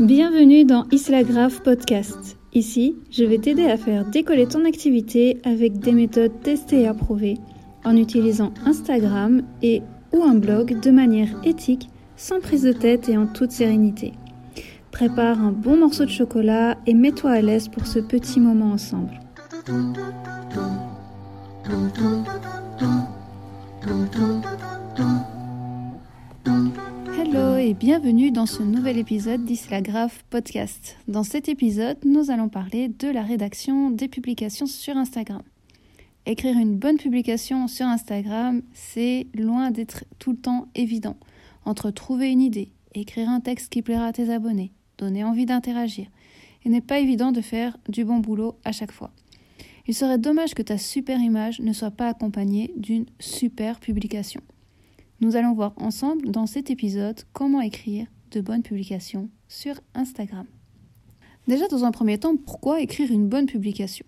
Bienvenue dans Isla Grave Podcast. Ici, je vais t'aider à faire décoller ton activité avec des méthodes testées et approuvées en utilisant Instagram et ou un blog de manière éthique, sans prise de tête et en toute sérénité. Prépare un bon morceau de chocolat et mets-toi à l'aise pour ce petit moment ensemble. Hello et bienvenue dans ce nouvel épisode d'Isla Grave Podcast. Dans cet épisode, nous allons parler de la rédaction des publications sur Instagram. Écrire une bonne publication sur Instagram, c'est loin d'être tout le temps évident. Entre trouver une idée, écrire un texte qui plaira à tes abonnés, donner envie d'interagir, il n'est pas évident de faire du bon boulot à chaque fois. Il serait dommage que ta super image ne soit pas accompagnée d'une super publication. Nous allons voir ensemble dans cet épisode comment écrire de bonnes publications sur Instagram. Déjà dans un premier temps, pourquoi écrire une bonne publication?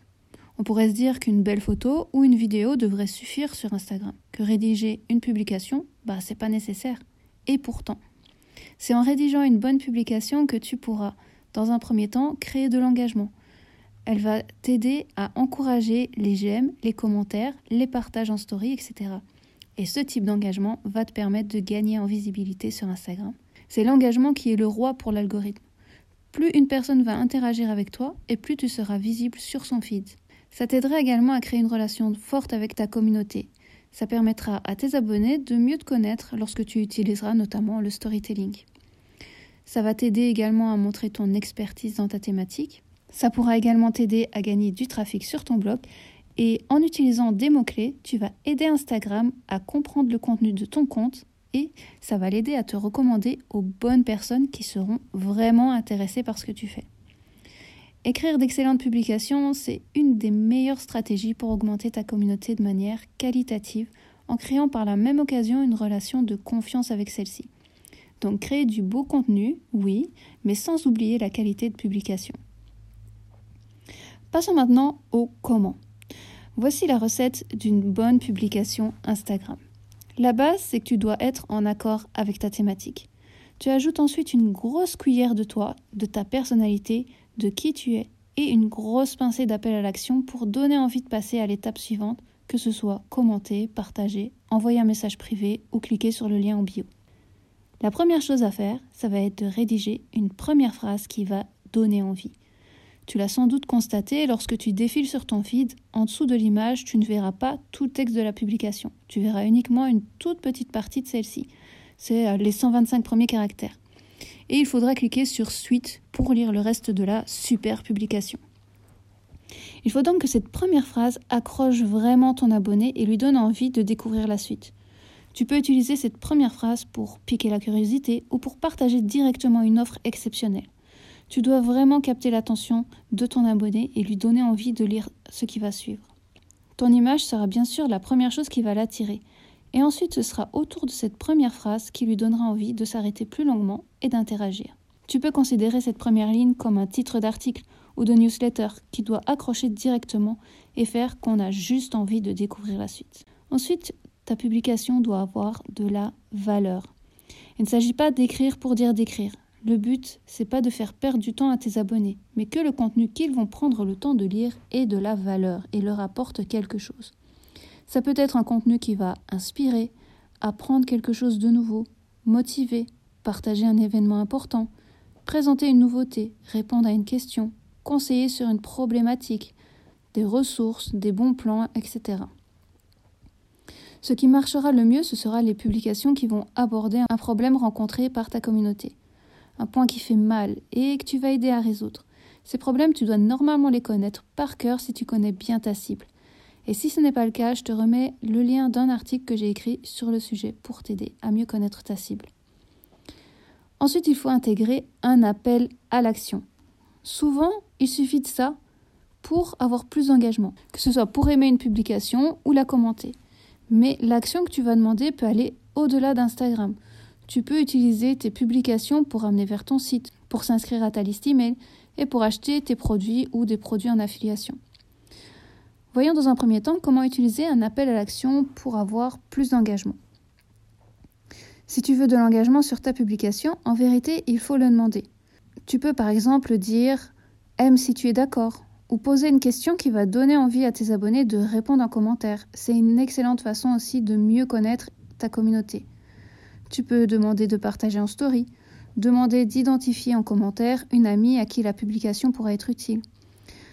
On pourrait se dire qu'une belle photo ou une vidéo devrait suffire sur Instagram, que rédiger une publication, bah c'est pas nécessaire. Et pourtant, c'est en rédigeant une bonne publication que tu pourras, dans un premier temps, créer de l'engagement, elle va t'aider à encourager les j'aime, les commentaires, les partages en story, etc. Et ce type d'engagement va te permettre de gagner en visibilité sur Instagram. C'est l'engagement qui est le roi pour l'algorithme. Plus une personne va interagir avec toi et plus tu seras visible sur son feed. Ça t'aidera également à créer une relation forte avec ta communauté. Ça permettra à tes abonnés de mieux te connaître lorsque tu utiliseras notamment le storytelling. Ça va t'aider également à montrer ton expertise dans ta thématique ça pourra également t'aider à gagner du trafic sur ton blog et en utilisant des mots-clés, tu vas aider Instagram à comprendre le contenu de ton compte et ça va l'aider à te recommander aux bonnes personnes qui seront vraiment intéressées par ce que tu fais. Écrire d'excellentes publications, c'est une des meilleures stratégies pour augmenter ta communauté de manière qualitative en créant par la même occasion une relation de confiance avec celle-ci. Donc créer du beau contenu, oui, mais sans oublier la qualité de publication. Passons maintenant au comment. Voici la recette d'une bonne publication Instagram. La base, c'est que tu dois être en accord avec ta thématique. Tu ajoutes ensuite une grosse cuillère de toi, de ta personnalité, de qui tu es, et une grosse pincée d'appel à l'action pour donner envie de passer à l'étape suivante, que ce soit commenter, partager, envoyer un message privé ou cliquer sur le lien en bio. La première chose à faire, ça va être de rédiger une première phrase qui va donner envie. Tu l'as sans doute constaté, lorsque tu défiles sur ton feed, en dessous de l'image, tu ne verras pas tout le texte de la publication. Tu verras uniquement une toute petite partie de celle-ci. C'est euh, les 125 premiers caractères. Et il faudra cliquer sur Suite pour lire le reste de la super publication. Il faut donc que cette première phrase accroche vraiment ton abonné et lui donne envie de découvrir la suite. Tu peux utiliser cette première phrase pour piquer la curiosité ou pour partager directement une offre exceptionnelle. Tu dois vraiment capter l'attention de ton abonné et lui donner envie de lire ce qui va suivre. Ton image sera bien sûr la première chose qui va l'attirer. Et ensuite, ce sera autour de cette première phrase qui lui donnera envie de s'arrêter plus longuement et d'interagir. Tu peux considérer cette première ligne comme un titre d'article ou de newsletter qui doit accrocher directement et faire qu'on a juste envie de découvrir la suite. Ensuite, ta publication doit avoir de la valeur. Il ne s'agit pas d'écrire pour dire d'écrire. Le but, c'est pas de faire perdre du temps à tes abonnés, mais que le contenu qu'ils vont prendre le temps de lire ait de la valeur et leur apporte quelque chose. Ça peut être un contenu qui va inspirer, apprendre quelque chose de nouveau, motiver, partager un événement important, présenter une nouveauté, répondre à une question, conseiller sur une problématique, des ressources, des bons plans, etc. Ce qui marchera le mieux, ce sera les publications qui vont aborder un problème rencontré par ta communauté un point qui fait mal et que tu vas aider à résoudre. Ces problèmes, tu dois normalement les connaître par cœur si tu connais bien ta cible. Et si ce n'est pas le cas, je te remets le lien d'un article que j'ai écrit sur le sujet pour t'aider à mieux connaître ta cible. Ensuite, il faut intégrer un appel à l'action. Souvent, il suffit de ça pour avoir plus d'engagement, que ce soit pour aimer une publication ou la commenter. Mais l'action que tu vas demander peut aller au-delà d'Instagram. Tu peux utiliser tes publications pour amener vers ton site, pour s'inscrire à ta liste email et pour acheter tes produits ou des produits en affiliation. Voyons dans un premier temps comment utiliser un appel à l'action pour avoir plus d'engagement. Si tu veux de l'engagement sur ta publication, en vérité, il faut le demander. Tu peux par exemple dire aime si tu es d'accord ou poser une question qui va donner envie à tes abonnés de répondre en commentaire. C'est une excellente façon aussi de mieux connaître ta communauté. Tu peux demander de partager en story, demander d'identifier en commentaire une amie à qui la publication pourrait être utile.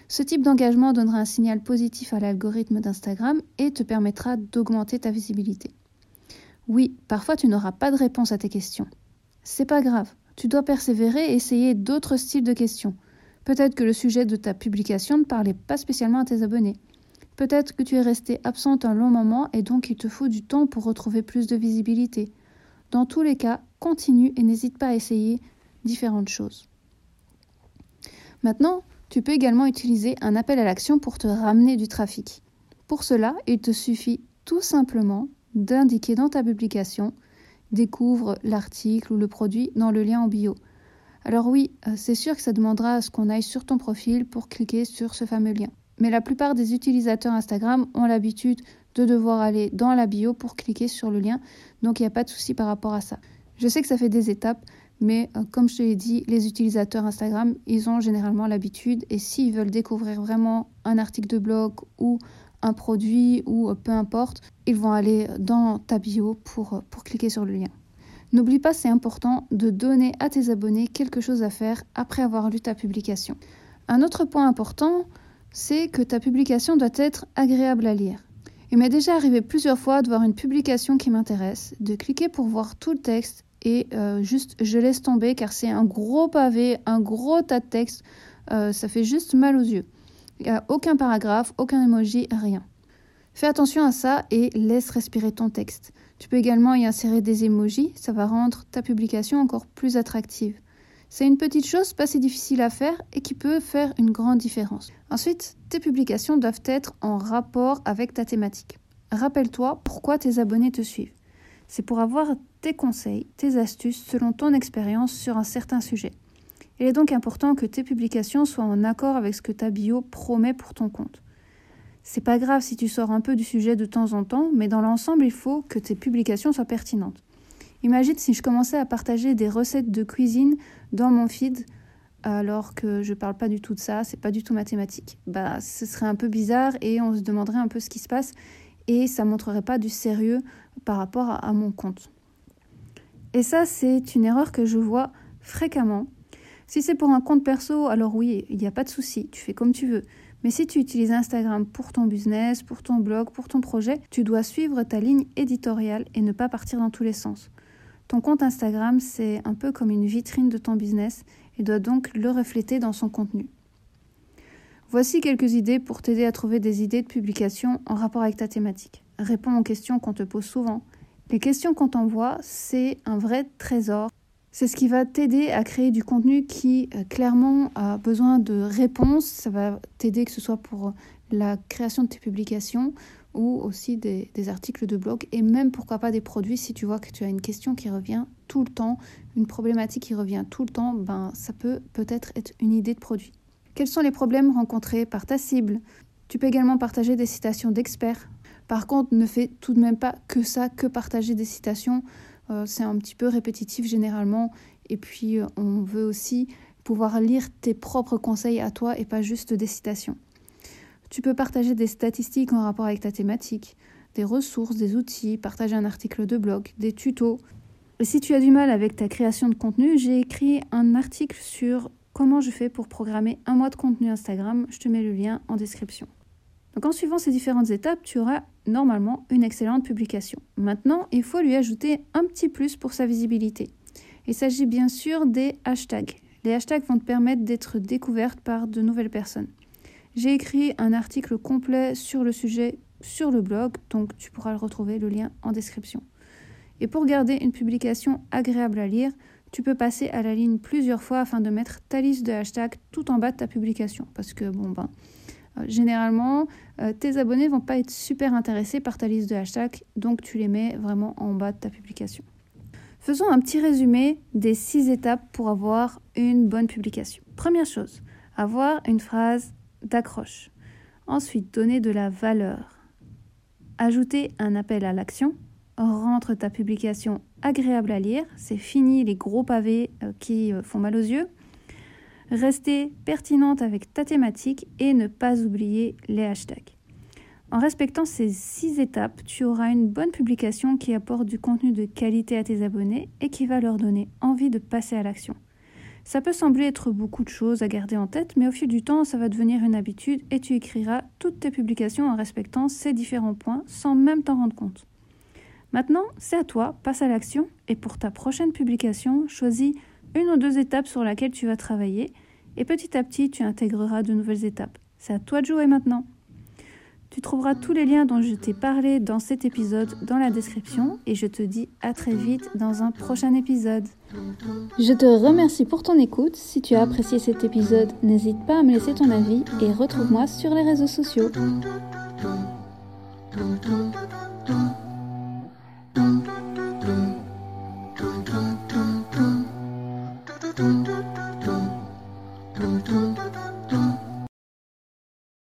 Ce type d'engagement donnera un signal positif à l'algorithme d'Instagram et te permettra d'augmenter ta visibilité. Oui, parfois tu n'auras pas de réponse à tes questions. C'est pas grave, tu dois persévérer et essayer d'autres styles de questions. Peut-être que le sujet de ta publication ne parlait pas spécialement à tes abonnés. Peut-être que tu es resté absente un long moment et donc il te faut du temps pour retrouver plus de visibilité. Dans tous les cas, continue et n'hésite pas à essayer différentes choses. Maintenant, tu peux également utiliser un appel à l'action pour te ramener du trafic. Pour cela, il te suffit tout simplement d'indiquer dans ta publication découvre l'article ou le produit dans le lien en bio. Alors oui, euh, c'est sûr que ça demandera à ce qu'on aille sur ton profil pour cliquer sur ce fameux lien. Mais la plupart des utilisateurs Instagram ont l'habitude de devoir aller dans la bio pour cliquer sur le lien, donc il n'y a pas de souci par rapport à ça. Je sais que ça fait des étapes, mais euh, comme je te l'ai dit, les utilisateurs Instagram, ils ont généralement l'habitude, et s'ils veulent découvrir vraiment un article de blog ou un produit ou euh, peu importe, ils vont aller dans ta bio euh, pour cliquer sur le lien. N'oublie pas, c'est important de donner à tes abonnés quelque chose à faire après avoir lu ta publication. Un autre point important, c'est que ta publication doit être agréable à lire. Il m'est déjà arrivé plusieurs fois de voir une publication qui m'intéresse, de cliquer pour voir tout le texte et euh, juste je laisse tomber car c'est un gros pavé, un gros tas de texte, ça fait juste mal aux yeux. Il n'y a aucun paragraphe, aucun emoji, rien. Fais attention à ça et laisse respirer ton texte. Tu peux également y insérer des emojis, ça va rendre ta publication encore plus attractive. C'est une petite chose pas si difficile à faire et qui peut faire une grande différence. Ensuite, tes publications doivent être en rapport avec ta thématique. Rappelle-toi pourquoi tes abonnés te suivent. C'est pour avoir tes conseils, tes astuces selon ton expérience sur un certain sujet. Il est donc important que tes publications soient en accord avec ce que ta bio promet pour ton compte. C'est pas grave si tu sors un peu du sujet de temps en temps, mais dans l'ensemble, il faut que tes publications soient pertinentes. Imagine si je commençais à partager des recettes de cuisine dans mon feed alors que je parle pas du tout de ça, c'est pas du tout mathématique. Bah, ce serait un peu bizarre et on se demanderait un peu ce qui se passe et ça montrerait pas du sérieux par rapport à mon compte. Et ça, c'est une erreur que je vois fréquemment si c'est pour un compte perso, alors oui, il n'y a pas de souci, tu fais comme tu veux. Mais si tu utilises Instagram pour ton business, pour ton blog, pour ton projet, tu dois suivre ta ligne éditoriale et ne pas partir dans tous les sens. Ton compte Instagram, c'est un peu comme une vitrine de ton business et doit donc le refléter dans son contenu. Voici quelques idées pour t'aider à trouver des idées de publication en rapport avec ta thématique. Réponds aux questions qu'on te pose souvent. Les questions qu'on t'envoie, c'est un vrai trésor c'est ce qui va t'aider à créer du contenu qui euh, clairement a besoin de réponses. Ça va t'aider que ce soit pour la création de tes publications ou aussi des, articles de blog et même pourquoi pas des produits si tu vois que tu as une question qui revient tout le temps, une problématique qui revient tout le temps, ben ça peut peut-être être une idée de produit. Quels sont les problèmes rencontrés par ta cible? Tu peux également partager des citations d'experts. Par contre, ne fais tout de même pas que ça, que partager des citations. Euh, c'est un petit peu répétitif généralement. Et puis, euh, on veut aussi pouvoir lire tes propres conseils à toi et pas juste des citations. Tu peux partager des statistiques en rapport avec ta thématique, des ressources, des outils, partager un article de blog, des tutos. Et si tu as du mal avec ta création de contenu, j'ai écrit un article sur comment je fais pour programmer un mois de contenu Instagram. Je te mets le lien en description. Donc en suivant ces différentes étapes, tu auras normalement une excellente publication. Maintenant, il faut lui ajouter un petit plus pour sa visibilité. Il s'agit bien sûr des hashtags. Les hashtags vont te permettre d'être découverte par de nouvelles personnes. J'ai écrit un article complet sur le sujet sur le blog, donc tu pourras le retrouver, le lien en description. Et pour garder une publication agréable à lire, tu peux passer à la ligne plusieurs fois afin de mettre ta liste de hashtags tout en bas de ta publication. Parce que bon ben, euh, généralement, euh, tes abonnés vont pas être super intéressés par ta liste de hashtags, donc tu les mets vraiment en bas de ta publication. Faisons un petit résumé des six étapes pour avoir une bonne publication. Première chose, avoir une phrase d'accroche. Ensuite, donner de la valeur. Ajouter un appel à l'action. rentre ta publication agréable à lire. C'est fini les gros pavés euh, qui euh, font mal aux yeux. Rester pertinente avec ta thématique et ne pas oublier les hashtags. En respectant ces six étapes, tu auras une bonne publication qui apporte du contenu de qualité à tes abonnés et qui va leur donner envie de passer à l'action. Ça peut sembler être beaucoup de choses à garder en tête, mais au fil du temps, ça va devenir une habitude et tu écriras toutes tes publications en respectant ces différents points sans même t'en rendre compte. Maintenant, c'est à toi, passe à l'action et pour ta prochaine publication, choisis une ou deux étapes sur lesquelles tu vas travailler et petit à petit, tu intégreras de nouvelles étapes. C'est à toi de jouer maintenant. Tu trouveras tous les liens dont je t'ai parlé dans cet épisode dans la description et je te dis à très vite dans un prochain épisode. Je te remercie pour ton écoute. Si tu as apprécié cet épisode, n'hésite pas à me laisser ton avis et retrouve-moi sur les réseaux sociaux.